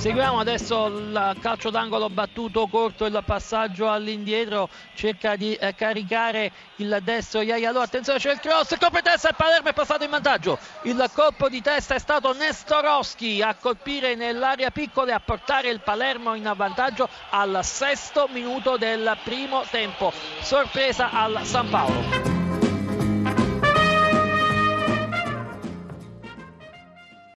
Seguiamo adesso il calcio d'angolo battuto corto, il passaggio all'indietro, cerca di eh, caricare il destro Iaialo, attenzione c'è il cross, colpo di testa e Palermo è passato in vantaggio. Il colpo di testa è stato Nestorowski a colpire nell'area piccola e a portare il Palermo in vantaggio al sesto minuto del primo tempo. Sorpresa al San Paolo.